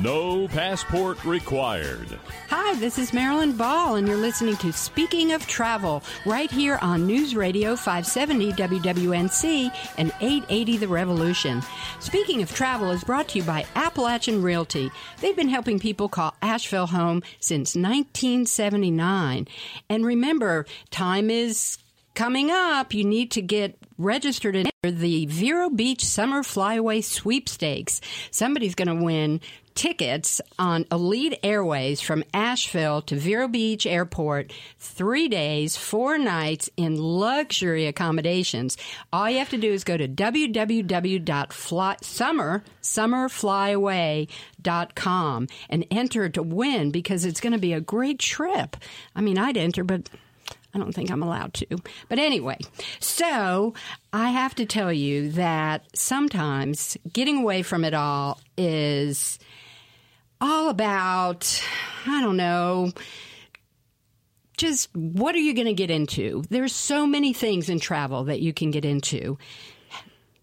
No passport required. Hi, this is Marilyn Ball, and you're listening to Speaking of Travel right here on News Radio 570 WWNC and 880 The Revolution. Speaking of Travel is brought to you by Appalachian Realty. They've been helping people call Asheville home since 1979. And remember, time is coming up. You need to get registered in the Vero Beach Summer Flyaway Sweepstakes. Somebody's going to win tickets on Elite Airways from Asheville to Vero Beach Airport, three days, four nights in luxury accommodations. All you have to do is go to www.summer, and enter to win because it's going to be a great trip. I mean, I'd enter, but I don't think I'm allowed to. But anyway, so I have to tell you that sometimes getting away from it all is all about, I don't know, just what are you going to get into? There's so many things in travel that you can get into.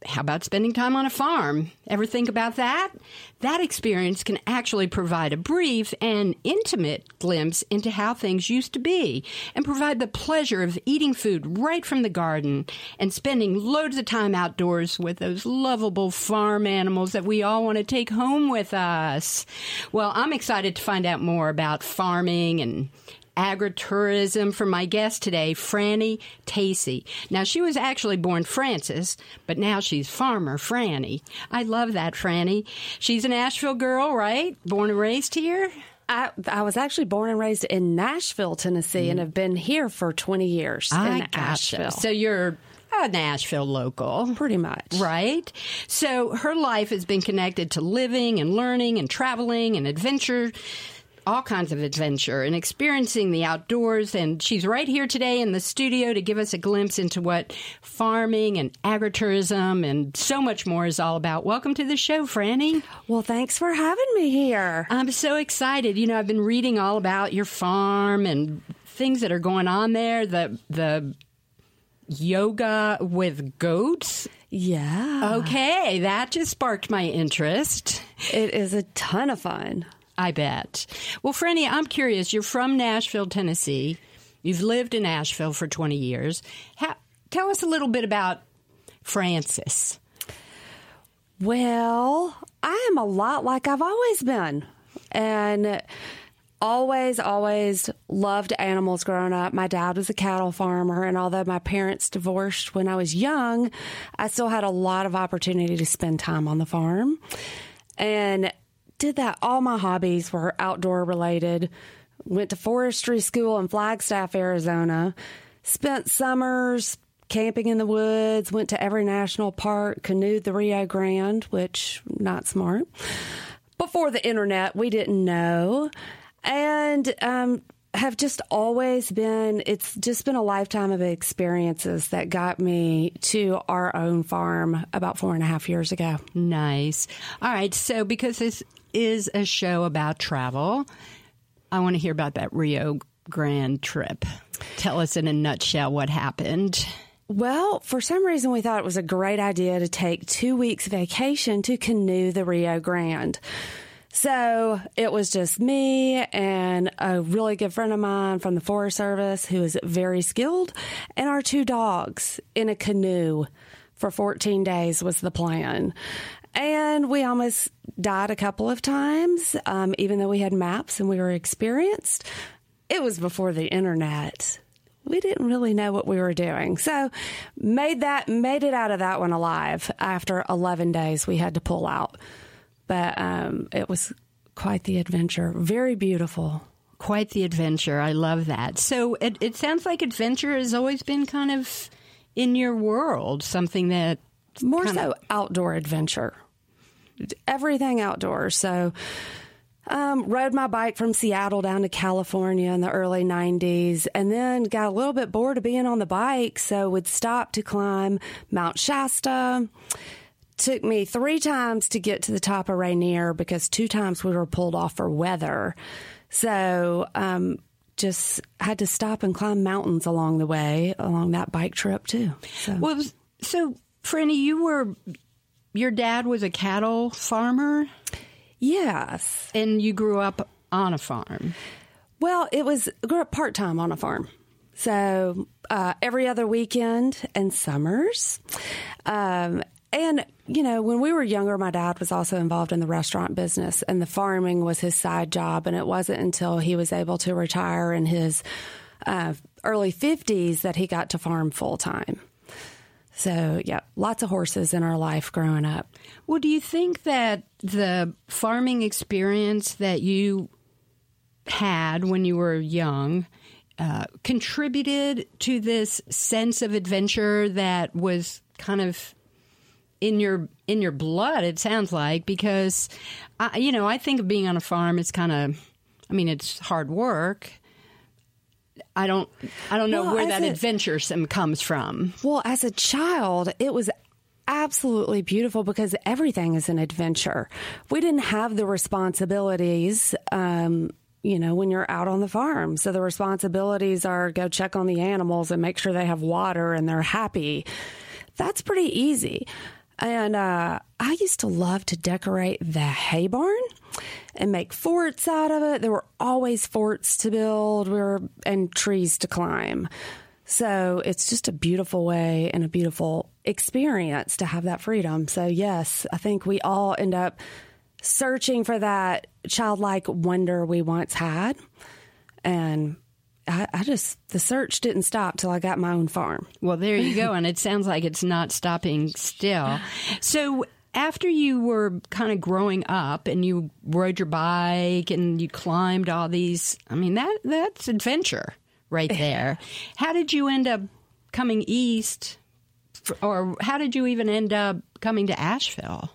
How about spending time on a farm? Ever think about that? That experience can actually provide a brief and intimate glimpse into how things used to be and provide the pleasure of eating food right from the garden and spending loads of time outdoors with those lovable farm animals that we all want to take home with us. Well, I'm excited to find out more about farming and agritourism for my guest today, Franny Tacey. Now, she was actually born Frances, but now she's Farmer Franny. I love that, Franny. She's an Asheville girl, right? Born and raised here? I, I was actually born and raised in Nashville, Tennessee, mm. and have been here for 20 years I in gotcha. Asheville. So you're a Nashville local. Pretty much. Right? So her life has been connected to living and learning and traveling and adventure all kinds of adventure and experiencing the outdoors. And she's right here today in the studio to give us a glimpse into what farming and agritourism and so much more is all about. Welcome to the show, Franny. Well, thanks for having me here. I'm so excited. You know, I've been reading all about your farm and things that are going on there. The the yoga with goats. Yeah. Okay, that just sparked my interest. It is a ton of fun. I bet. Well, Franny, I'm curious. You're from Nashville, Tennessee. You've lived in Asheville for 20 years. How, tell us a little bit about Frances. Well, I am a lot like I've always been. And always, always loved animals growing up. My dad was a cattle farmer, and although my parents divorced when I was young, I still had a lot of opportunity to spend time on the farm. And did that. All my hobbies were outdoor related. Went to forestry school in Flagstaff, Arizona. Spent summers camping in the woods. Went to every national park. Canoed the Rio Grande, which not smart. Before the internet, we didn't know, and um, have just always been it's just been a lifetime of experiences that got me to our own farm about four and a half years ago nice all right so because this is a show about travel. I want to hear about that Rio Grande trip. Tell us in a nutshell what happened. Well, for some reason, we thought it was a great idea to take two weeks vacation to canoe the Rio Grande. So it was just me and a really good friend of mine from the Forest Service who is very skilled, and our two dogs in a canoe for 14 days was the plan. And we almost died a couple of times, um, even though we had maps and we were experienced. It was before the internet. We didn't really know what we were doing. So made that, made it out of that one alive. After 11 days, we had to pull out. But um, it was quite the adventure. Very beautiful. Quite the adventure. I love that. So it, it sounds like adventure has always been kind of in your world, something that more so outdoor adventure everything outdoors. So, um, rode my bike from Seattle down to California in the early 90s and then got a little bit bored of being on the bike. So would stop to climb Mount Shasta. Took me three times to get to the top of Rainier because two times we were pulled off for weather. So, um, just had to stop and climb mountains along the way, along that bike trip too. So. Well, so Franny, you were your dad was a cattle farmer. Yes, and you grew up on a farm. Well, it was I grew up part time on a farm, so uh, every other weekend and summers. Um, and, you know, when we were younger, my dad was also involved in the restaurant business, and the farming was his side job. And it wasn't until he was able to retire in his uh, early 50s that he got to farm full time. So, yeah, lots of horses in our life growing up. Well, do you think that the farming experience that you had when you were young uh, contributed to this sense of adventure that was kind of in your in your blood it sounds like because I, you know I think of being on a farm it's kind of I mean it's hard work I don't I don't know well, where that a, adventure comes from well as a child it was absolutely beautiful because everything is an adventure we didn't have the responsibilities um, you know, when you're out on the farm. So the responsibilities are go check on the animals and make sure they have water and they're happy. That's pretty easy. And uh, I used to love to decorate the hay barn and make forts out of it. There were always forts to build were, and trees to climb. So it's just a beautiful way and a beautiful experience to have that freedom. So, yes, I think we all end up searching for that childlike wonder we once had. And I, I, just the search didn't stop till I got my own farm. Well, there you go, and it sounds like it's not stopping still. So. After you were kind of growing up and you rode your bike and you climbed all these, I mean that that's adventure right there. how did you end up coming east, or how did you even end up coming to Asheville?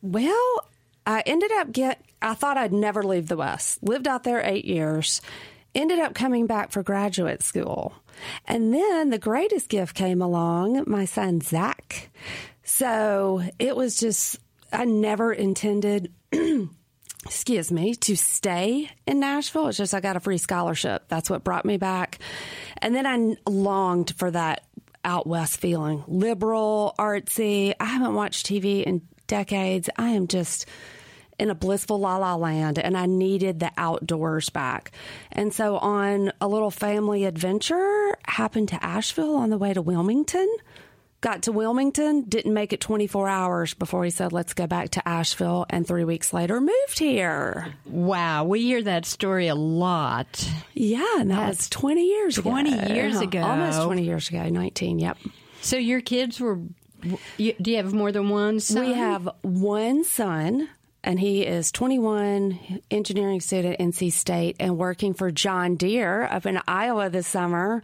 Well, I ended up get. I thought I'd never leave the West. Lived out there eight years ended up coming back for graduate school. And then the greatest gift came along, my son Zach. So it was just, I never intended, excuse me, to stay in Nashville. It's just I got a free scholarship. That's what brought me back. And then I longed for that out west feeling liberal, artsy. I haven't watched TV in decades. I am just in a blissful la la land and I needed the outdoors back. And so on a little family adventure, happened to Asheville on the way to Wilmington. Got to Wilmington, didn't make it 24 hours before he said, let's go back to Asheville. And three weeks later, moved here. Wow. We hear that story a lot. Yeah. And that That's was 20 years 20 ago. 20 years uh-huh. ago. Almost 20 years ago, 19. Yep. So your kids were, do you have more than one son? We have one son and he is 21, engineering student at NC State, and working for John Deere up in Iowa this summer.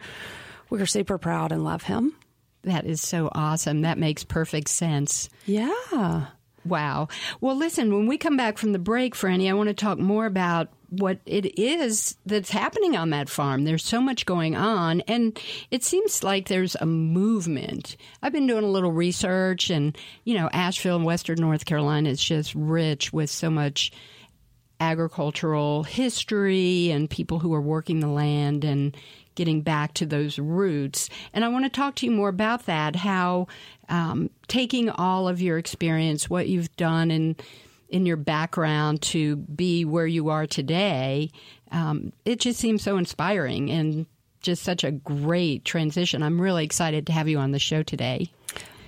We're super proud and love him. That is so awesome. That makes perfect sense. Yeah. Wow. Well, listen, when we come back from the break, Franny, I want to talk more about what it is that's happening on that farm. There's so much going on, and it seems like there's a movement. I've been doing a little research, and you know, Asheville and Western North Carolina is just rich with so much agricultural history and people who are working the land and getting back to those roots. And I want to talk to you more about that. How um, taking all of your experience, what you've done, and in your background to be where you are today, um, it just seems so inspiring and just such a great transition. I'm really excited to have you on the show today.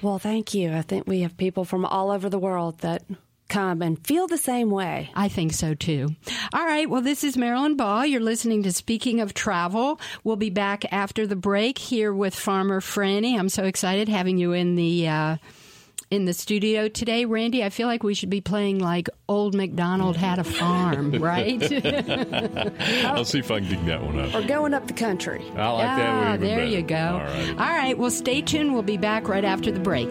Well, thank you. I think we have people from all over the world that come and feel the same way. I think so too. All right. Well, this is Marilyn Ball. You're listening to Speaking of Travel. We'll be back after the break here with Farmer Franny. I'm so excited having you in the. Uh, in the studio today, Randy. I feel like we should be playing like Old MacDonald had a farm, right? I'll see if I can dig that one up. Or going up the country. I like that one. Ah, there better. you go. All right. All right. Well, stay tuned. We'll be back right after the break.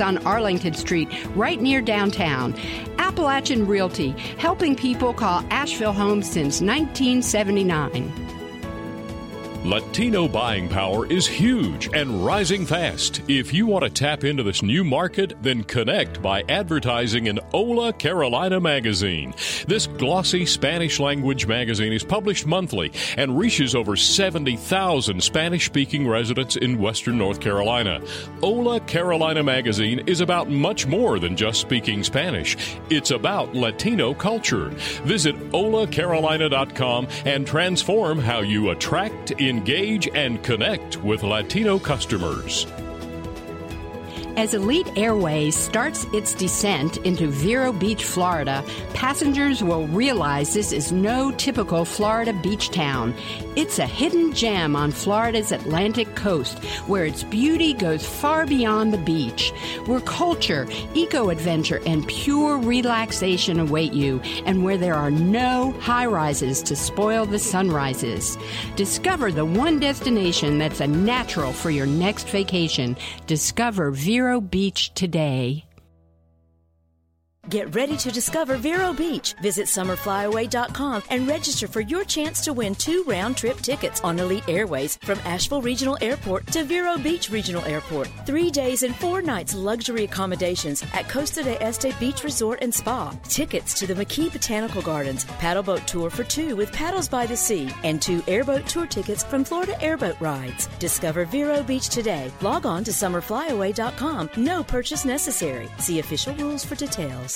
on Arlington Street, right near downtown. Appalachian Realty, helping people call Asheville home since 1979. Latino buying power is huge and rising fast. If you want to tap into this new market, then connect by advertising in Hola Carolina magazine. This glossy Spanish language magazine is published monthly and reaches over 70,000 Spanish speaking residents in Western North Carolina. Hola Carolina magazine is about much more than just speaking Spanish, it's about Latino culture. Visit holacarolina.com and transform how you attract, engage, and connect with Latino customers. As Elite Airways starts its descent into Vero Beach, Florida, passengers will realize this is no typical Florida beach town. It's a hidden gem on Florida's Atlantic coast where its beauty goes far beyond the beach, where culture, eco adventure, and pure relaxation await you, and where there are no high rises to spoil the sunrises. Discover the one destination that's a natural for your next vacation. Discover Vero Beach today. Get ready to discover Vero Beach. Visit summerflyaway.com and register for your chance to win two round trip tickets on Elite Airways from Asheville Regional Airport to Vero Beach Regional Airport. Three days and four nights luxury accommodations at Costa de Este Beach Resort and Spa. Tickets to the McKee Botanical Gardens, paddle boat tour for two with paddles by the sea, and two airboat tour tickets from Florida Airboat Rides. Discover Vero Beach today. Log on to summerflyaway.com. No purchase necessary. See official rules for details.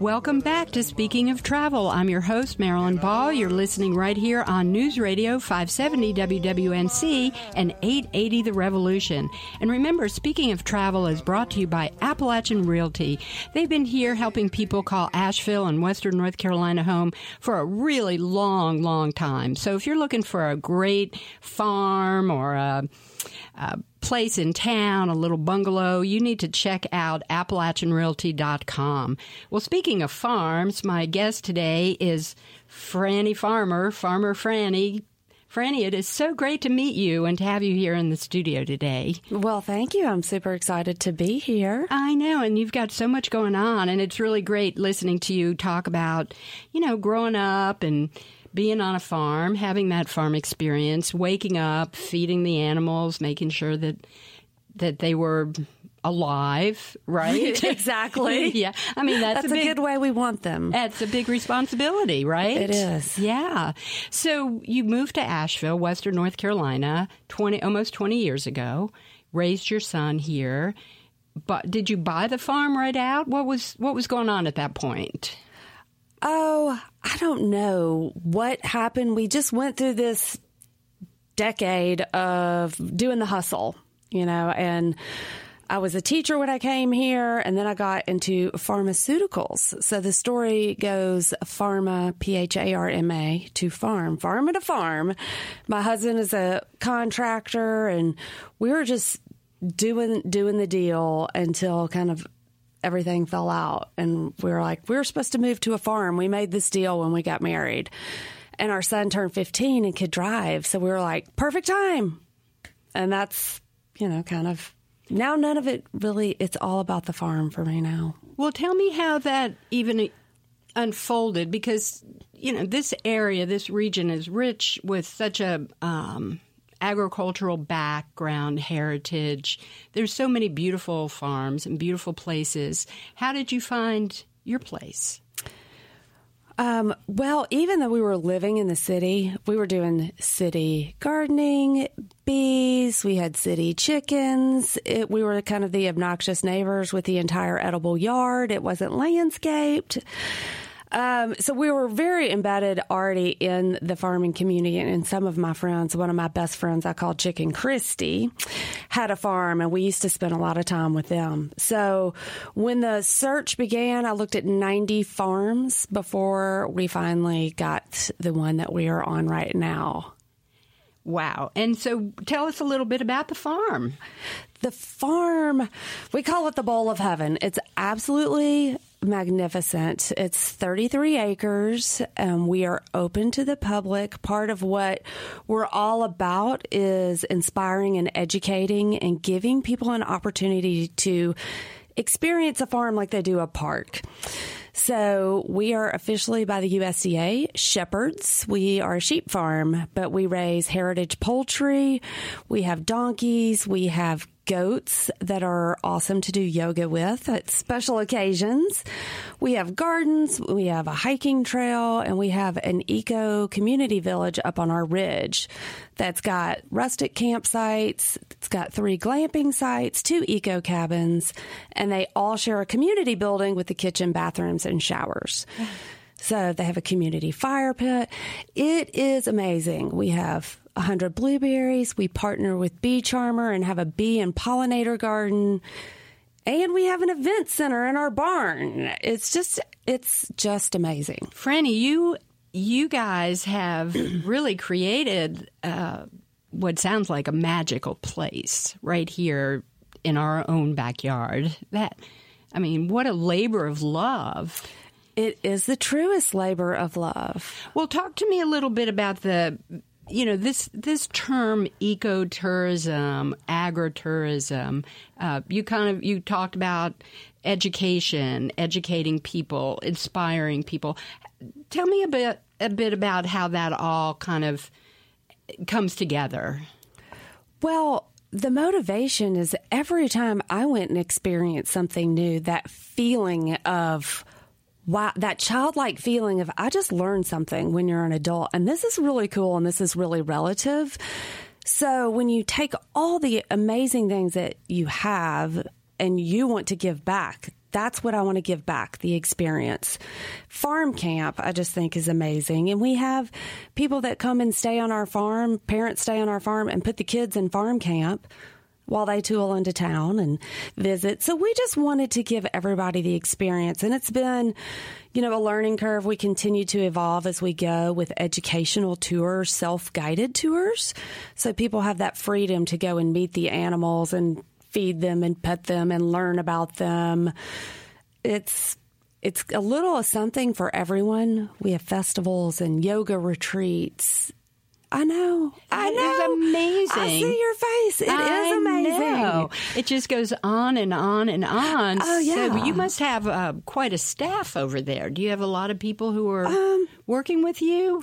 Welcome back to Speaking of Travel. I'm your host, Marilyn Ball. You're listening right here on News Radio 570 WWNC and 880 The Revolution. And remember, Speaking of Travel is brought to you by Appalachian Realty. They've been here helping people call Asheville and Western North Carolina home for a really long, long time. So if you're looking for a great farm or a a place in town, a little bungalow, you need to check out AppalachianRealty.com. Well, speaking of farms, my guest today is Franny Farmer, Farmer Franny. Franny, it is so great to meet you and to have you here in the studio today. Well, thank you. I'm super excited to be here. I know, and you've got so much going on, and it's really great listening to you talk about, you know, growing up and being on a farm, having that farm experience, waking up, feeding the animals, making sure that that they were alive, right? exactly. yeah. I mean, that's, that's a, big, good way we want them. That's a big responsibility, right? It is. Yeah. So you moved to Asheville, Western North Carolina, 20 almost 20 years ago, raised your son here. But did you buy the farm right out? What was what was going on at that point? Oh, I don't know what happened. We just went through this decade of doing the hustle, you know, and I was a teacher when I came here, and then I got into pharmaceuticals. So the story goes pharma, P H A R M A, to farm, farm a farm. My husband is a contractor, and we were just doing doing the deal until kind of everything fell out. And we were like, we were supposed to move to a farm. We made this deal when we got married. And our son turned 15 and could drive. So we were like, perfect time. And that's, you know, kind of now none of it really, it's all about the farm for me now. Well, tell me how that even unfolded because, you know, this area, this region is rich with such a, um, agricultural background, heritage. There's so many beautiful farms and beautiful places. How did you find your place? Um, well, even though we were living in the city, we were doing city gardening, bees, we had city chickens. It, we were kind of the obnoxious neighbors with the entire edible yard. It wasn't landscaped. Um, so we were very embedded already in the farming community, and some of my friends, one of my best friends, I call Chicken Christie, had a farm, and we used to spend a lot of time with them. So when the search began, I looked at 90 farms before we finally got the one that we are on right now. Wow. And so tell us a little bit about the farm. The farm, we call it the bowl of heaven. It's absolutely magnificent. It's 33 acres. and we are open to the public. Part of what we're all about is inspiring and educating and giving people an opportunity to experience a farm like they do a park. So we are officially by the USDA shepherds. We are a sheep farm, but we raise heritage poultry. We have donkeys. We have goats that are awesome to do yoga with at special occasions. We have gardens, we have a hiking trail, and we have an eco community village up on our ridge that's got rustic campsites. It's got three glamping sites, two eco cabins, and they all share a community building with the kitchen, bathrooms, and showers. So they have a community fire pit. It is amazing. We have 100 blueberries. We partner with Bee Charmer and have a bee and pollinator garden. And we have an event center in our barn. It's just it's just amazing. Franny, you you guys have really created uh, what sounds like a magical place right here in our own backyard. That I mean, what a labor of love. It is the truest labor of love. Well, talk to me a little bit about the you know this this term ecotourism, agritourism. Uh, you kind of you talked about education, educating people, inspiring people. Tell me a bit a bit about how that all kind of comes together. Well, the motivation is every time I went and experienced something new, that feeling of wow, that childlike feeling of I just learned something when you're an adult, and this is really cool and this is really relative. So when you take all the amazing things that you have and you want to give back, that's what I want to give back the experience. Farm camp, I just think is amazing. And we have people that come and stay on our farm, parents stay on our farm and put the kids in farm camp while they tool into town and visit. So we just wanted to give everybody the experience. And it's been, you know, a learning curve. We continue to evolve as we go with educational tours, self guided tours. So people have that freedom to go and meet the animals and feed them and pet them and learn about them. It's it's a little of something for everyone. We have festivals and yoga retreats I know. I know. It's amazing. I see your face. It I is amazing. Know. It just goes on and on and on. Oh, yeah. So you must have uh, quite a staff over there. Do you have a lot of people who are Um, working with you?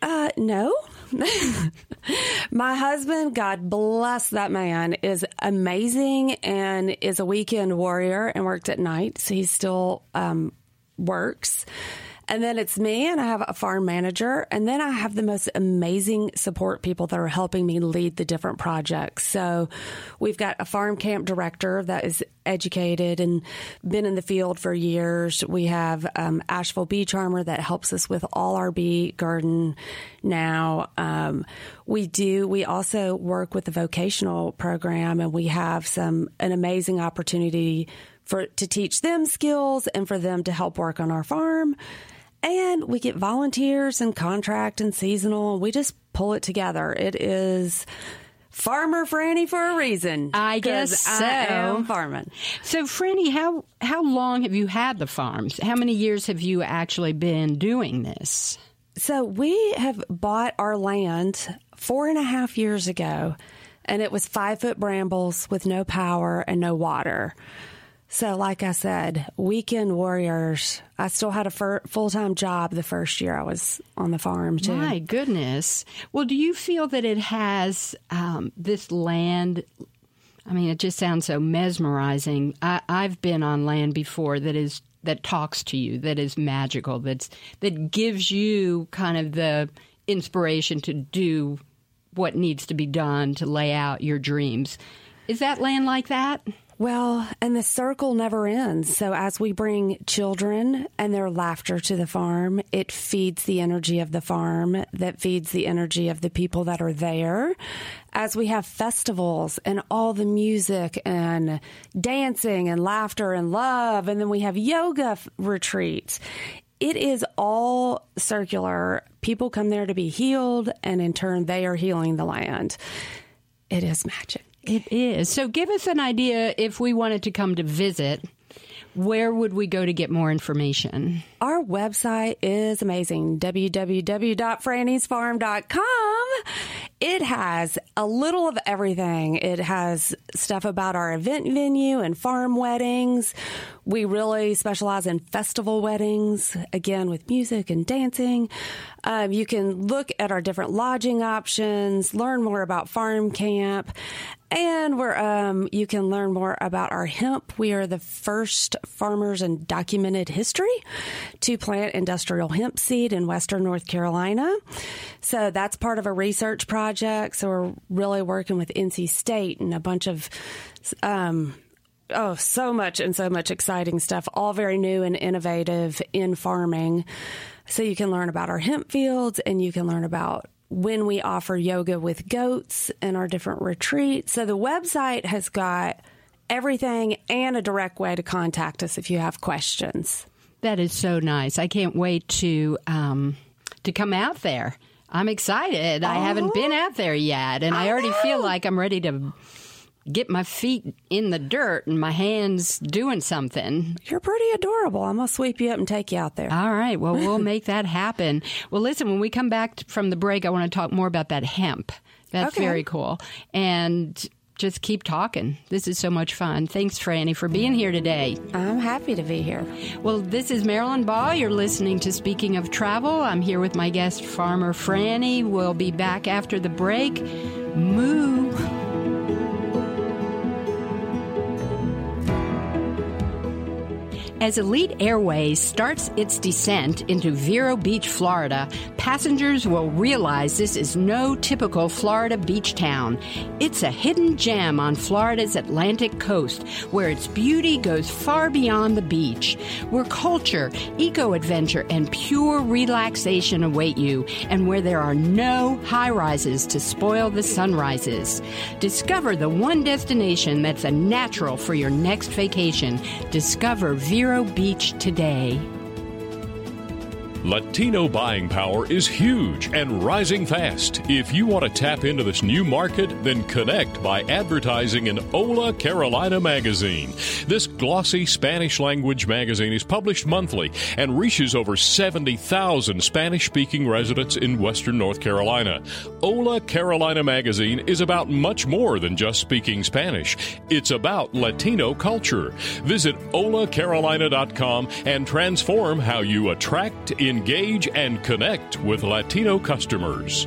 Uh, no. My husband, God bless that man, is amazing and is a weekend warrior and worked at night. So he still um, works. And then it's me, and I have a farm manager, and then I have the most amazing support people that are helping me lead the different projects. So we've got a farm camp director that is educated and been in the field for years. We have um, Asheville Bee Charmer that helps us with all our bee garden now. Um, we do. We also work with the vocational program, and we have some an amazing opportunity for to teach them skills and for them to help work on our farm. And we get volunteers and contract and seasonal. We just pull it together. It is Farmer Franny for a reason. I guess I so. am farming. So, Franny, how how long have you had the farms? How many years have you actually been doing this? So we have bought our land four and a half years ago, and it was five foot brambles with no power and no water. So, like I said, weekend warriors. I still had a full time job the first year I was on the farm, too. My goodness. Well, do you feel that it has um, this land? I mean, it just sounds so mesmerizing. I, I've been on land before that is that talks to you, that is magical, that's that gives you kind of the inspiration to do what needs to be done to lay out your dreams. Is that land like that? Well, and the circle never ends. So as we bring children and their laughter to the farm, it feeds the energy of the farm that feeds the energy of the people that are there. As we have festivals and all the music and dancing and laughter and love, and then we have yoga retreats. It is all circular. People come there to be healed, and in turn, they are healing the land. It is magic. It is. So give us an idea if we wanted to come to visit, where would we go to get more information? Our website is amazing www.franny'sfarm.com. It has a little of everything. It has stuff about our event venue and farm weddings. We really specialize in festival weddings, again, with music and dancing. Um, you can look at our different lodging options, learn more about farm camp, and where um, you can learn more about our hemp. We are the first farmers in documented history to plant industrial hemp seed in Western North Carolina. So that's part of a research project. So we're really working with NC State and a bunch of um, oh, so much and so much exciting stuff, all very new and innovative in farming. So you can learn about our hemp fields and you can learn about when we offer yoga with goats and our different retreats. So the website has got everything and a direct way to contact us if you have questions. That is so nice. I can't wait to um, to come out there. I'm excited. I haven't been out there yet, and I, I already feel like I'm ready to get my feet in the dirt and my hands doing something. You're pretty adorable. I'm going to sweep you up and take you out there. All right. Well, we'll make that happen. Well, listen, when we come back from the break, I want to talk more about that hemp. That's Okay. very cool. And just keep talking. This is so much fun. Thanks, Franny, for being here today. I'm happy to be here. Well, this is Marilyn Ball. You're listening to Speaking of Travel. I'm here with my guest, Farmer Franny. We'll be back after the break. Moo. As Elite Airways starts its descent into Vero Beach, Florida, passengers will realize this is no typical Florida beach town. It's a hidden gem on Florida's Atlantic coast where its beauty goes far beyond the beach, where culture, eco adventure, and pure relaxation await you, and where there are no high rises to spoil the sunrises. Discover the one destination that's a natural for your next vacation. Discover Vero Beach today. Latino buying power is huge and rising fast. If you want to tap into this new market, then connect by advertising in Hola Carolina Magazine. This glossy Spanish language magazine is published monthly and reaches over 70,000 Spanish speaking residents in Western North Carolina. Hola Carolina Magazine is about much more than just speaking Spanish, it's about Latino culture. Visit holacarolina.com and transform how you attract, engage, and connect with Latino customers.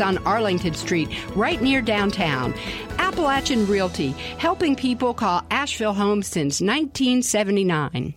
on Arlington Street, right near downtown. Appalachian Realty, helping people call Asheville home since 1979.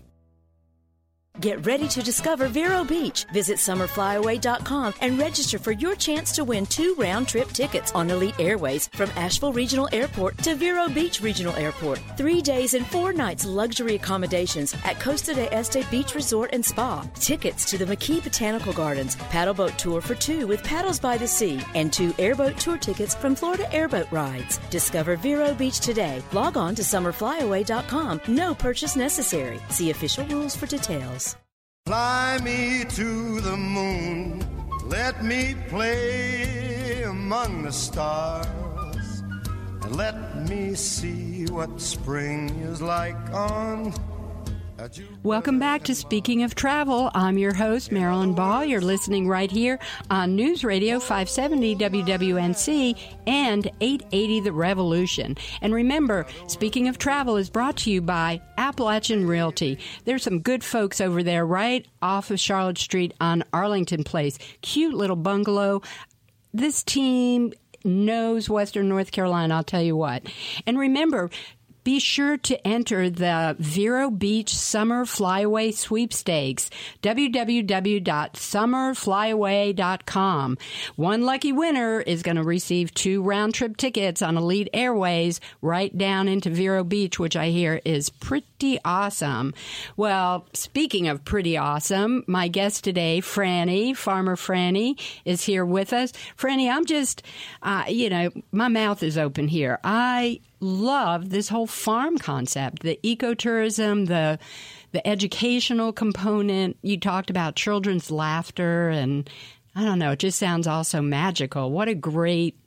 Get ready to discover Vero Beach. Visit summerflyaway.com and register for your chance to win two round trip tickets on Elite Airways from Asheville Regional Airport to Vero Beach Regional Airport. Three days and four nights luxury accommodations at Costa de Este Beach Resort and Spa. Tickets to the McKee Botanical Gardens, paddle boat tour for two with paddles by the sea, and two airboat tour tickets from Florida Airboat Rides. Discover Vero Beach today. Log on to summerflyaway.com. No purchase necessary. See official rules for details. Fly me to the moon, let me play among the stars, and let me see what spring is like on Welcome back to Speaking of Travel. I'm your host, Marilyn Ball. You're listening right here on News Radio 570 WWNC and 880 The Revolution. And remember, Speaking of Travel is brought to you by Appalachian Realty. There's some good folks over there right off of Charlotte Street on Arlington Place. Cute little bungalow. This team knows Western North Carolina, I'll tell you what. And remember, be sure to enter the Vero Beach Summer Flyaway Sweepstakes, www.summerflyaway.com. One lucky winner is going to receive two round trip tickets on Elite Airways right down into Vero Beach, which I hear is pretty awesome. Well, speaking of pretty awesome, my guest today, Franny, Farmer Franny, is here with us. Franny, I'm just, uh, you know, my mouth is open here. I love this whole farm concept, the ecotourism, the the educational component. You talked about children's laughter and I don't know, it just sounds also magical. What a great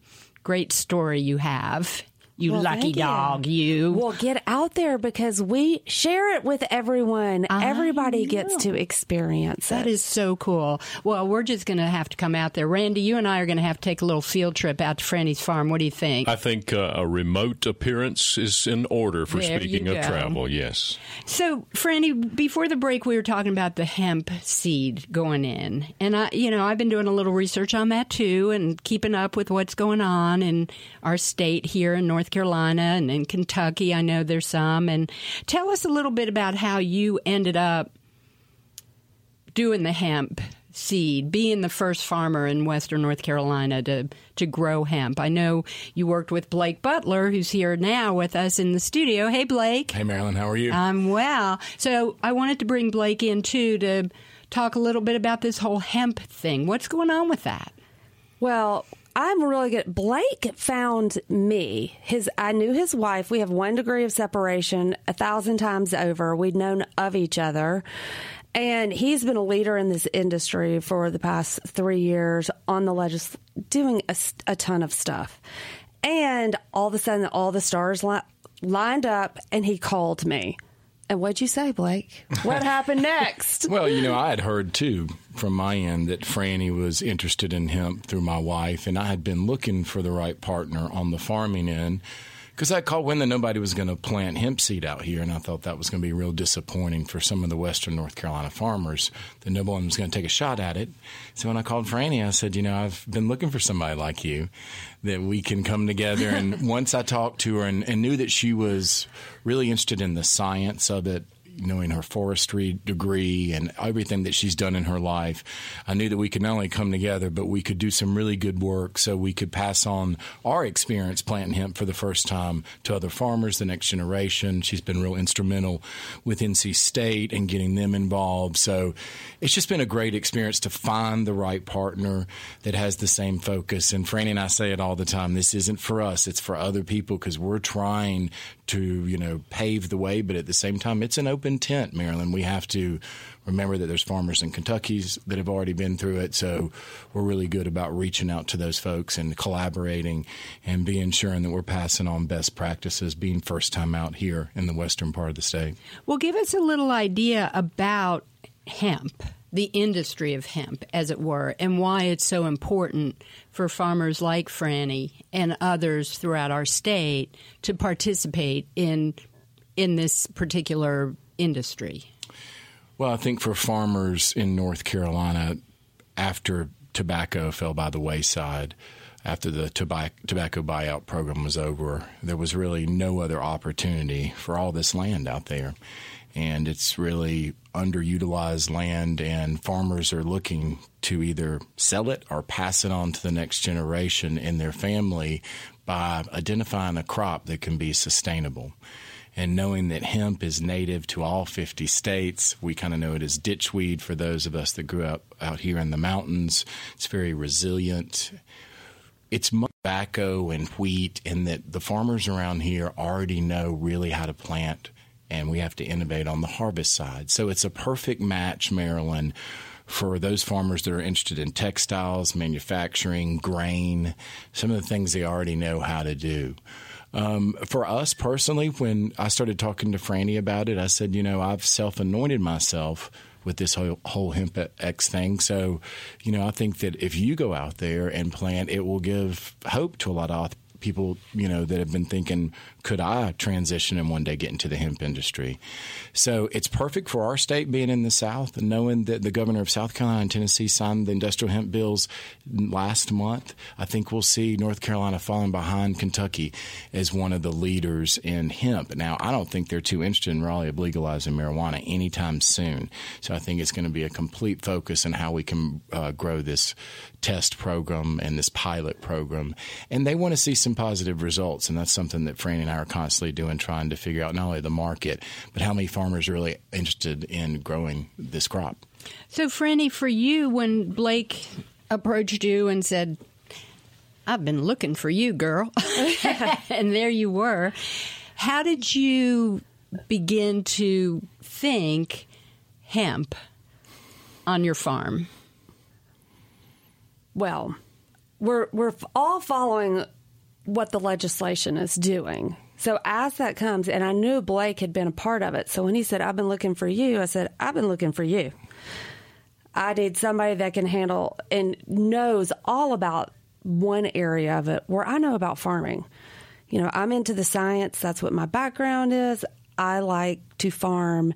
great story you have. You Well, lucky thank you. dog, you. Well, get out there because we share it with everyone. I Everybody know. gets to experience That it. is so cool. Well, we're just going to have to come out there. Randy, you and I are going to have to take a little field trip out to Franny's farm. What do you think? I think uh, a remote appearance is in order for There speaking of travel, yes. So, Franny, before the break, we were talking about the hemp seed going in, and I, you know, I've been doing a little research on that too, and keeping up with what's going on in our state here in North Carolina and in Kentucky. I know there's some, and tell us a little bit about how you ended up doing the hemp seed, being the first farmer in Western North Carolina to to grow hemp. I know you worked with Blake Butler, who's here now with us in the studio. Hey, Blake. Hey, Marilyn, how are you? I'm well. So I wanted to bring Blake in too to talk a little bit about this whole hemp thing. What's going on with that? Well, I'm really good. Blake found me. His I knew his wife. We have one degree of separation a thousand times over. We'd known of each other. And he's been a leader in this industry for the past three years on the legis, doing a ton of stuff. And all of a sudden, all the stars li- lined up, and he called me. And what'd you say, Blake? What happened next? well, you know, I had heard too from my end that Franny was interested in hemp through my wife, and I had been looking for the right partner on the farming end because I called when that nobody was going to plant hemp seed out here, and I thought that was going to be real disappointing for some of the Western North Carolina farmers that no one was going to take a shot at it. So when I called Franny, I said, you know, I've been looking for somebody like you that we can come together. And once I talked to her and, and knew that she was really interested in the science of it, knowing her forestry degree and everything that she's done in her life, I knew that we could not only come together, but we could do some really good work so we could pass on our experience planting hemp for the first time to other farmers, the next generation. She's been real instrumental with NC State and getting them involved. So it's just been a great experience to find the right partner that has the same focus. And Franny and I say it all the time this isn't for us, it's for other people because we're trying to, you know, pave the way, but at the same time, it's an open tent, Marilyn. We have to remember that there's farmers in Kentucky's that have already been through it. So we're really good about reaching out to those folks and collaborating and being sure that we're passing on best practices, being first time out here in the western part of the state. Well, give us a little idea about hemp, the industry of hemp, as it were, and why it's so important for farmers like Franny and others throughout our state to participate in in this particular industry. Well, I think for farmers in North Carolina, after tobacco fell by the wayside, after the tobacco, buyout program was over, there was really no other opportunity for all this land out there. And it's really underutilized land, and farmers are looking to either sell it or pass it on to the next generation in their family by identifying a crop that can be sustainable and knowing that hemp is native to all 50 states, we kind of know it as ditchweed for those of us that grew up out here in the mountains. It's very resilient. It's much tobacco and wheat, and that the farmers around here already know really how to plant, and we have to innovate on the harvest side. So it's a perfect match, Marilyn, for those farmers that are interested in textiles, manufacturing, grain, some of the things they already know how to do. Um, for us personally, when I started talking to Franny about it, I said, you know, I've self anointed myself with this whole, whole hemp X thing. So, you know, I think that if you go out there and plant, it will give hope to a lot of people, you know, that have been thinking, could I transition and one day get into the hemp industry? So it's perfect for our state being in the South and knowing that the governor of South Carolina and Tennessee signed the industrial hemp bills last month. I think we'll see North Carolina falling behind Kentucky as one of the leaders in hemp. Now, I don't think they're too interested in Raleigh of legalizing marijuana anytime soon. So I think it's going to be a complete focus on how we can uh, grow this test program and this pilot program. And they want to see some positive results. And that's something that Franny and I are constantly doing, trying to figure out not only the market, but how many farmers are really interested in growing this crop. So, Franny, for you, when Blake approached you and said, I've been looking for you, girl, and there you were, how did you begin to think hemp on your farm? Well, we're we're all following what the legislation is doing. So as that comes, and I knew Blake had been a part of it. So when he said, "I've been looking for you," I said, "I've been looking for you." I need somebody that can handle and knows all about one area of it where I know about farming. You know, I'm into the science. That's what my background is. I like to farm.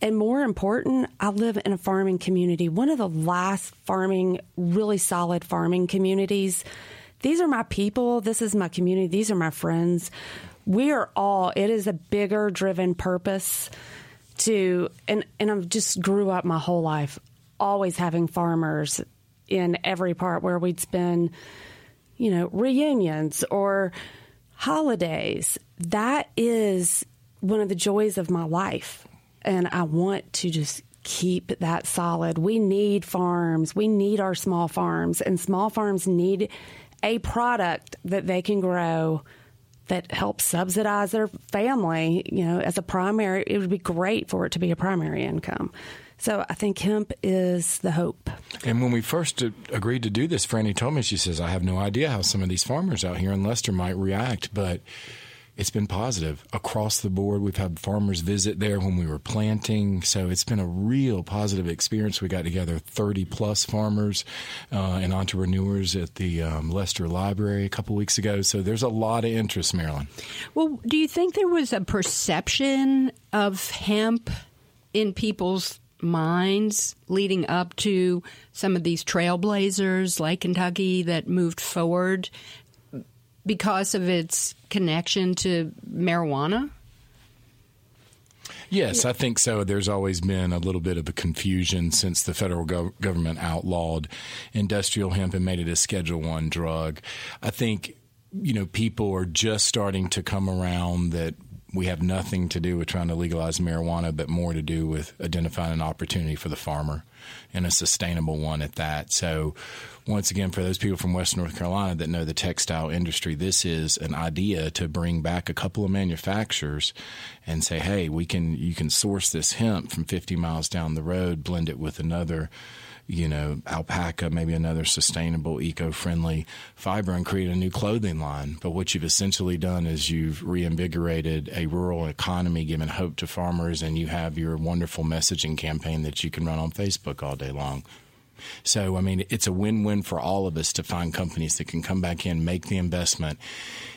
And more important, I live in a farming community, one of the last farming, really solid farming communities. These are my people. This is my community. These are my friends. We are all, it is a bigger driven purpose to, and, and I've just grew up my whole life always having farmers in every part where we'd spend, you know, reunions or holidays. That is one of the joys of my life. And I want to just keep that solid. We need farms. We need our small farms, and small farms need a product that they can grow that helps subsidize their family, you know, as a primary. It would be great for it to be a primary income. So I think hemp is the hope. And when we first agreed to do this, Franny told me, she says, I have no idea how some of these farmers out here in Leicester might react, but it's been positive across the board. We've had farmers visit there when we were planting, so it's been a real positive experience. We got together 30 plus farmers uh, and entrepreneurs at the um, Leicester Library a couple weeks ago. So there's a lot of interest, Marilyn. Well, do you think there was a perception of hemp in people's minds leading up to some of these trailblazers like Kentucky that moved forward because of its connection to marijuana? Yes, I think so. There's always been a little bit of a confusion since the federal gov- government outlawed industrial hemp and made it a Schedule One drug. I think you know people are just starting to come around that we have nothing to do with trying to legalize marijuana, but more to do with identifying an opportunity for the farmer and a sustainable one at that. So, once again, for those people from Western North Carolina that know the textile industry, this is an idea to bring back a couple of manufacturers and say, hey, we can you can source this hemp from 50 miles down the road, blend it with another you know, alpaca, maybe another sustainable, eco-friendly fiber and create a new clothing line. But what you've essentially done is you've reinvigorated a rural economy, given hope to farmers, and you have your wonderful messaging campaign that you can run on Facebook all day long. So, I mean, it's a win win for all of us to find companies that can come back in, make the investment,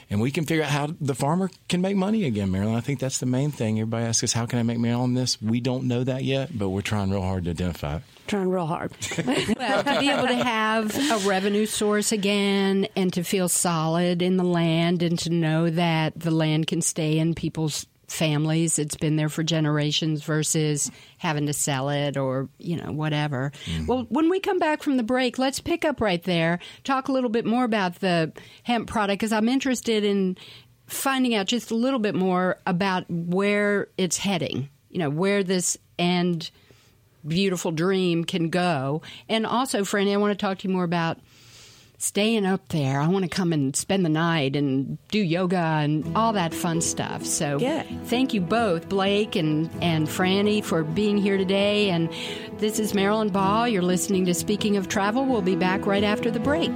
and we can figure out how the farmer can make money again, Marilyn. I think that's the main thing. Everybody asks us, how can I make money on this? We don't know that yet, but we're trying real hard to identify it. Trying real hard. well, to be able to have a revenue source again and to feel solid in the land and to know that the land can stay in people's families. It's been there for generations versus having to sell it or, you know, whatever. Mm-hmm. Well, when we come back from the break, let's pick up right there, talk a little bit more about the hemp product because I'm interested in finding out just a little bit more about where it's heading, you know, where this end beautiful dream can go. And also, Franny, I want to talk to you more about staying up there. I want to come and spend the night and do yoga and all that fun stuff. So yeah. thank you both, Blake and, and Franny, for being here today. And this is Marilyn Ball. You're listening to Speaking of Travel. We'll be back right after the break.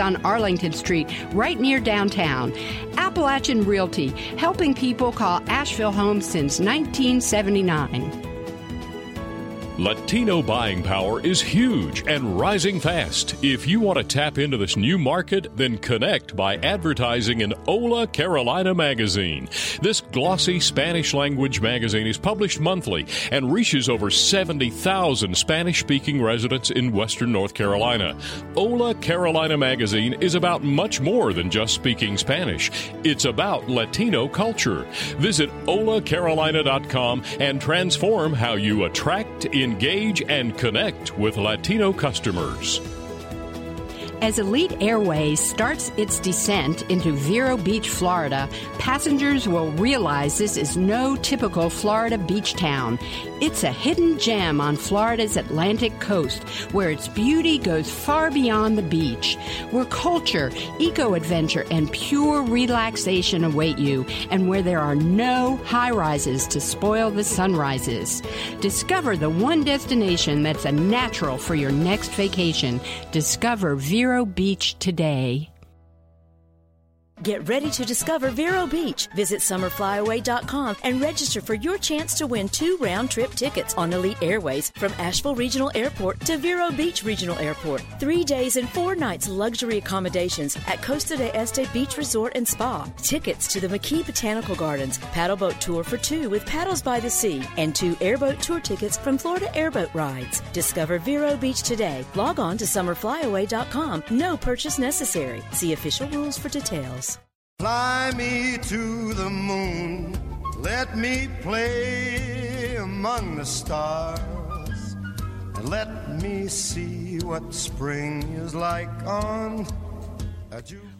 on Arlington Street, right near downtown. Appalachian Realty, helping people call Asheville home since 1979. Latino buying power is huge and rising fast. If you want to tap into this new market, then connect by advertising in Hola Carolina Magazine. This glossy Spanish language magazine is published monthly and reaches over 70,000 Spanish speaking residents in Western North Carolina. Hola Carolina Magazine is about much more than just speaking Spanish, it's about Latino culture. Visit holacarolina.com and transform how you attract, engage, and connect with Latino customers. As Elite Airways starts its descent into Vero Beach, Florida, passengers will realize this is no typical Florida beach town. It's a hidden gem on Florida's Atlantic coast where its beauty goes far beyond the beach, where culture, eco adventure, and pure relaxation await you, and where there are no high rises to spoil the sunrises. Discover the one destination that's a natural for your next vacation. Discover Vero Beach today. Get ready to discover Vero Beach. Visit summerflyaway.com and register for your chance to win two round trip tickets on Elite Airways from Asheville Regional Airport to Vero Beach Regional Airport. Three days and four nights luxury accommodations at Costa de Este Beach Resort and Spa. Tickets to the McKee Botanical Gardens, paddle boat tour for two with paddles by the sea, and two airboat tour tickets from Florida Airboat Rides. Discover Vero Beach today. Log on to summerflyaway.com. No purchase necessary. See official rules for details. Fly me to the moon, let me play among the stars, and let me see what spring is like on.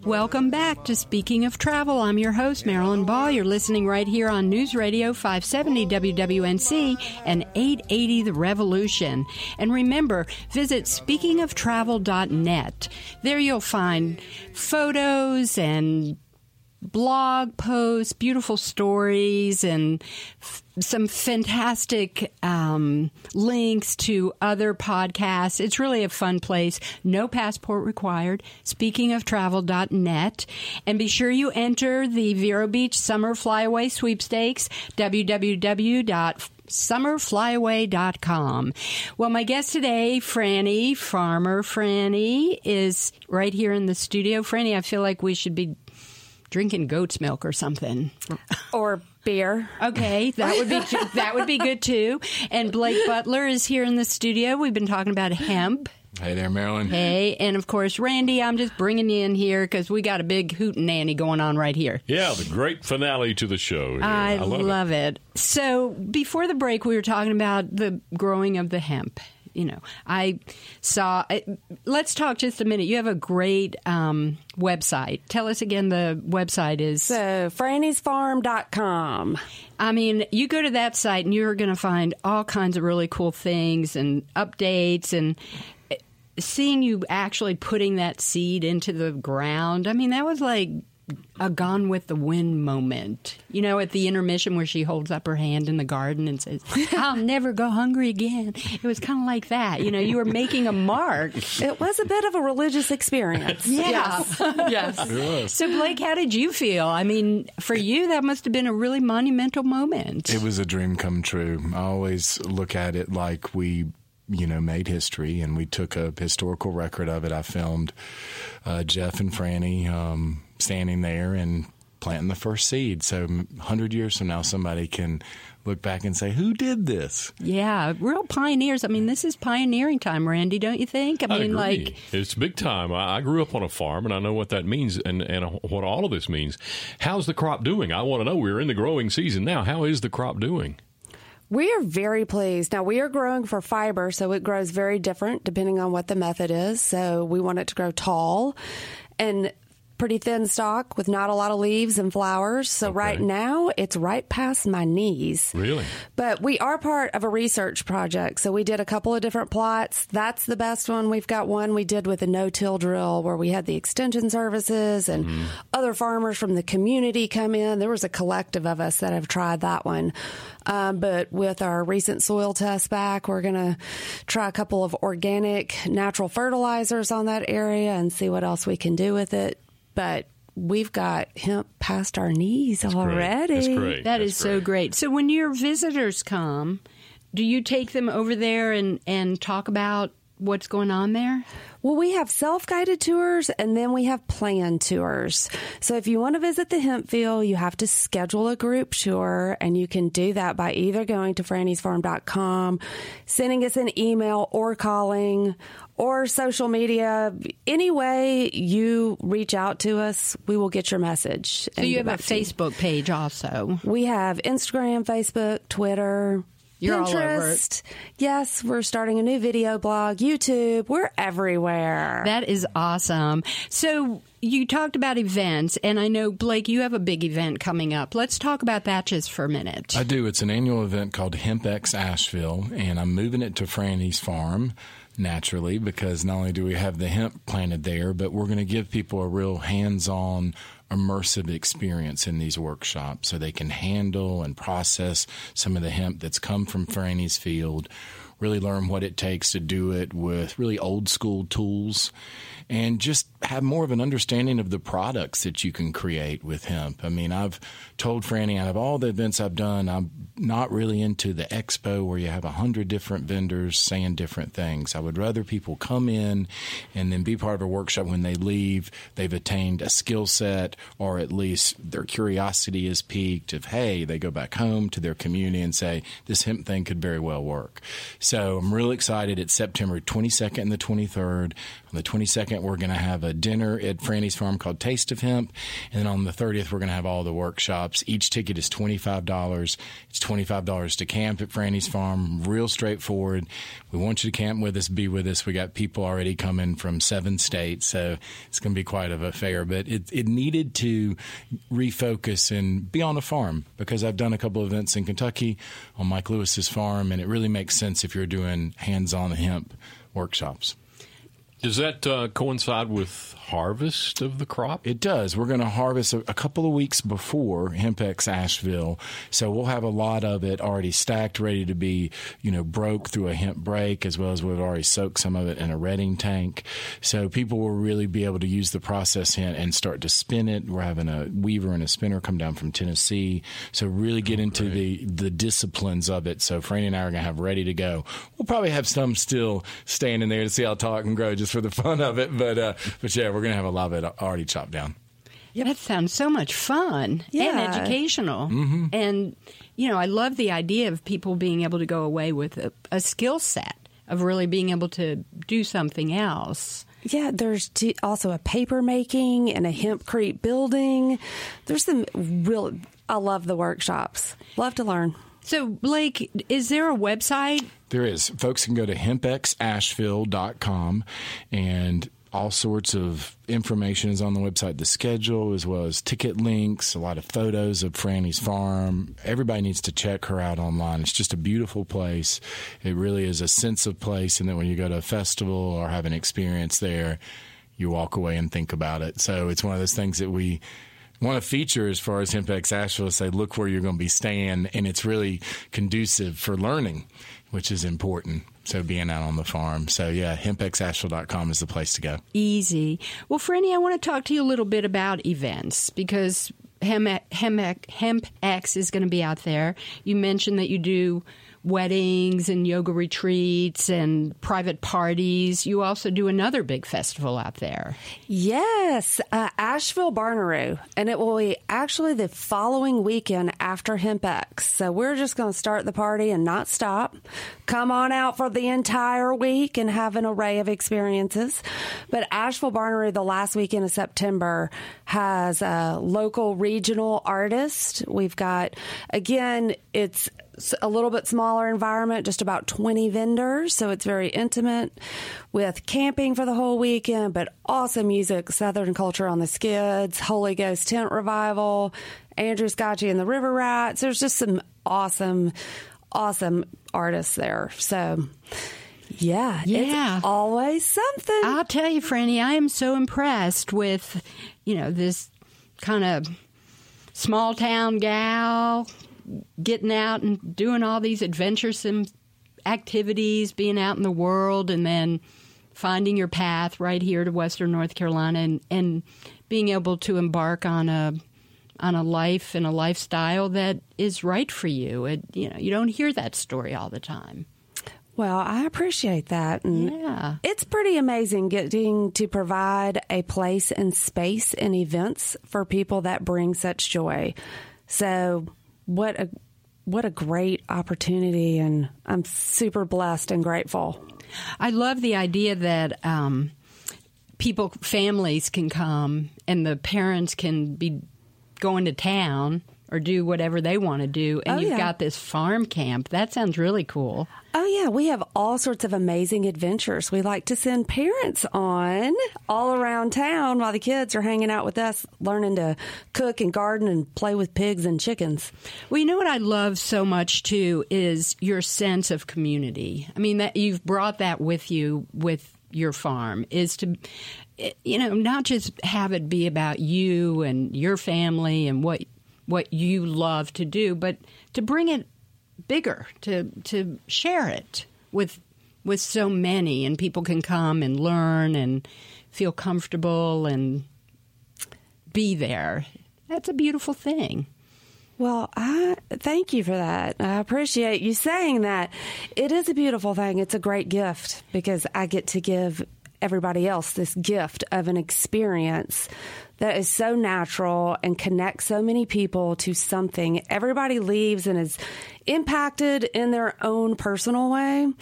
Welcome back to Speaking of Travel. I'm your host, Marilyn Ball. You're listening right here on News Radio 570 WWNC and 880 The Revolution. And remember, visit speakingoftravel.net. There you'll find photos and blog posts, beautiful stories, and f- some fantastic um, links to other podcasts. It's really a fun place. No passport required. Speaking of travel.net. And be sure you enter the Vero Beach Summer Flyaway Sweepstakes, www summerflyaway.com. Well, my guest today, Franny, Farmer Franny, is right here in the studio. Franny, I feel like we should be drinking goat's milk or something. Or beer. Okay, that would be that would be good too. And Blake Butler is here in the studio. We've been talking about hemp. Hey there, Marilyn. Hey, and of course, Randy, I'm just bringing you in here because we got a big hoot and nanny going on right here. Yeah, the great finale to the show. here. I, love, love, it. it. So before the break, we were talking about the growing of the hemp. You know, I saw. Let's talk just a minute. You have a great um, website. Tell us again. The website is. So, franny'sfarm.com. I mean, you go to that site and you're going to find all kinds of really cool things and updates and eh, seeing you actually putting that seed into the ground. I mean, that was like a gone with the wind moment. You know, at the intermission where she holds up her hand in the garden and says, "I'll never go hungry again." It was kind of like that. You know, you were making a mark. It was a bit of a religious experience. Yes, yes. So, Blake, how did you feel? I mean, for you, that must have been a really monumental moment. It was a dream come true. I always look at it like we, you know, made history and we took a historical record of it. I filmed uh, Jeff and Franny um, standing there and planting the first seed. So, 100 years from now, somebody can look back and say, Who did this? Yeah, real pioneers. I mean, this is pioneering time, Randy, don't you think? I I mean, agree. like, it's big time. I, I grew up on a farm, and I know what that means and, and what all of this means. How's the crop doing? I want to know. We're in the growing season now. How is the crop doing? We are very pleased. Now, we are growing for fiber, so it grows very different depending on what the method is. So, we want it to grow tall. and pretty thin stalk with not a lot of leaves and flowers. So right now it's right past my knees. Really? But we are part of a research project. So we did a couple of different plots. That's the best one. We've got one we did with a no-till drill where we had the extension services and Mm-hmm. other farmers from the community come in. There was a collective of us that have tried that one. Um, but with our recent soil test back, we're going to try a couple of organic natural fertilizers on that area and see what else we can do with it. But we've got hemp past our knees already. That's great. That That's is so great. So when your visitors come, do you take them over there and, and talk about what's going on there? Well, we have self guided tours and then we have planned tours. So if you want to visit the hemp field, you have to schedule a group tour and you can do that by either going to franny'sfarm.com, sending us an email or calling or social media. Any way you reach out to us, we will get your message. So you have a Facebook page also. We have Instagram, Facebook, Twitter. You're all over it. Pinterest. Yes, we're starting a new video blog, YouTube. We're everywhere. That is awesome. So you talked about events, and I know, Blake, you have a big event coming up. Let's talk about that just for a minute. I do. It's an annual event called HempX Asheville, and I'm moving it to Franny's farm naturally because not only do we have the hemp planted there, but we're going to give people a real hands on immersive experience in these workshops so they can handle and process some of the hemp that's come from Franny's field, really learn what it takes to do it with really old school tools and just have more of an understanding of the products that you can create with hemp. I mean, I've told Franny out of all the events I've done, I'm not really into the expo where you have a hundred different vendors saying different things. I would rather people come in and then be part of a workshop when they leave, they've attained a skill set or at least their curiosity is piqued of, hey, they go back home to their community and say, this hemp thing could very well work. So I'm really excited. It's September 22nd and the 23rd. On the 22nd, we're going to have a dinner at Franny's Farm called Taste of Hemp. And then on the 30th, we're going to have all the workshops. Each ticket is $25. It's $25 to camp at Franny's Farm. Real straightforward. We want you to camp with us, be with us. We got people already coming from seven states. So it's going to be quite of a fair. But it, it needed to refocus and be on a farm because I've done a couple events in Kentucky on Mike Lewis's farm. And it really makes sense if you're doing hands on hemp workshops. Does that uh, coincide with harvest of the crop? It does. We're going to harvest a, a couple of weeks before HempX Asheville, so we'll have a lot of it already stacked, ready to be, you know, broke through a hemp break, as well as we've already soaked some of it in a retting tank. So people will really be able to use the process and, and start to spin it. We're having a weaver and a spinner come down from Tennessee, so really get into the the disciplines of it. So Franny and I are going to have ready to go. We'll probably have some still standing there to see how tall it can grow, just for the fun of it. But uh, but yeah, we're going to have a lot of it already chopped down. That sounds so much fun and educational. Mm-hmm. And, you know, I love the idea of people being able to go away with a, a skill set of really being able to do something else. Yeah, there's t- also a paper making and a hempcrete building. There's some real. I love the workshops. Love to learn. So, Blake, is there a website? There is. Folks can go to hempxasheville.com and all sorts of information is on the website, the schedule, as well as ticket links, a lot of photos of Franny's farm. Everybody needs to check her out online. It's just a beautiful place. It really is a sense of place. And then when you go to a festival or have an experience there, you walk away and think about it. So it's one of those things that we want to feature as far as HempX Asheville say, look where you're going to be staying. And it's really conducive for learning, which is important. So being out on the farm. So yeah, hempxasheville.com is the place to go. Easy. Well, Franny, I want to talk to you a little bit about events because Hem, Hem, HempX is going to be out there. You mentioned that you do weddings and yoga retreats and private parties. You also do another big festival out there. Yes, uh, Asheville Barnaroo, and it will be actually the following weekend after HempX. So we're just going to start the party and not stop. Come on out for the entire week and have an array of experiences. But Asheville Barnaroo, the last weekend of September, has a local regional artist. We've got again, it's a little bit smaller environment, just about 20 vendors. So it's very intimate with camping for the whole weekend, but awesome music, Southern culture on the skids, Holy Ghost tent revival, Andrew Scotchie and the River Rats. There's just some awesome, awesome artists there. So, yeah, Yeah. it's always something. I'll tell you, Franny, I am so impressed with, you know, this kind of small town gal getting out and doing all these adventuresome activities, being out in the world, and then finding your path right here to Western North Carolina, and, and being able to embark on a on a life and a lifestyle that is right for you. It, you know, you don't hear that story all the time. Well, I appreciate that. And Yeah. It's pretty amazing getting to provide a place and space and events for people that bring such joy. So, what a what a great opportunity and I'm super blessed and grateful. I love the idea that um, people, families can come and the parents can be going to town or do whatever they want to do. And Oh, you've yeah. got this farm camp. That sounds really cool. Oh yeah, we have all sorts of amazing adventures. We like to send parents on all around town while the kids are hanging out with us learning to cook and garden and play with pigs and chickens. Well, you know what I love so much too is your sense of community. I mean that you've brought that with you with your farm is to eh, you know not just have it be about you and your family and what what you love to do, but to bring it bigger, to to share it with with so many and people can come and learn and feel comfortable and be there. That's a beautiful thing. Well, I thank you for that. I appreciate you saying that. It is a beautiful thing. It's a great gift because I get to give everybody else this gift of an experience that is so natural and connects so many people to something. Everybody leaves and is impacted in their own personal way.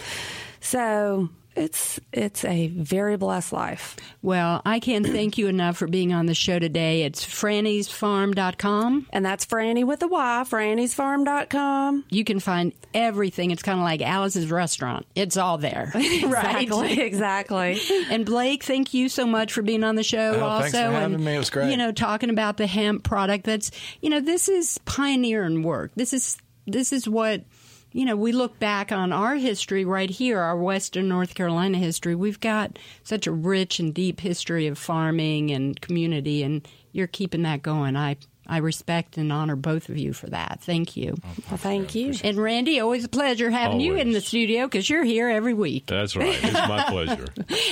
So, it's it's a very blessed life. Well, I can't thank you enough for being on the show today. It's franny'sfarm.com. And that's Franny with a Y, Franny'sFarm.com. You can find everything. It's kind of like Alice's restaurant. It's all there. right? Exactly, exactly. And Blake, thank you so much for being on the show Oh, also. thanks for having and, me. It was great. You know, talking about the hemp product that's you know, this is pioneering work. This is this is what you know, we look back on our history right here, our Western North Carolina history. We've got such a rich and deep history of farming and community, and you're keeping that going. I I respect and honor both of you for that. Thank you. Oh, well, thank you. And Randy, always a pleasure having you in the studio because you're here every week, That's right. It's my pleasure.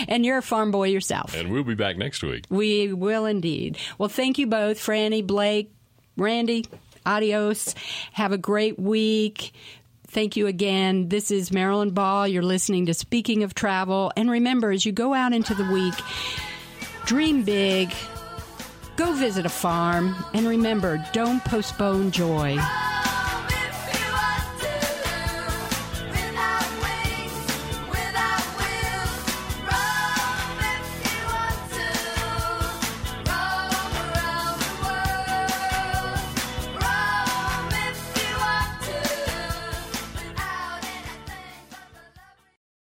and you're a farm boy yourself. And we'll be back next week. We will indeed. Well, thank you both, Franny, Blake, Randy. Adios. Have a great week. Thank you again. This is Marilyn Ball. You're listening to Speaking of Travel. And remember, as you go out into the week, dream big, go visit a farm, and remember, don't postpone joy.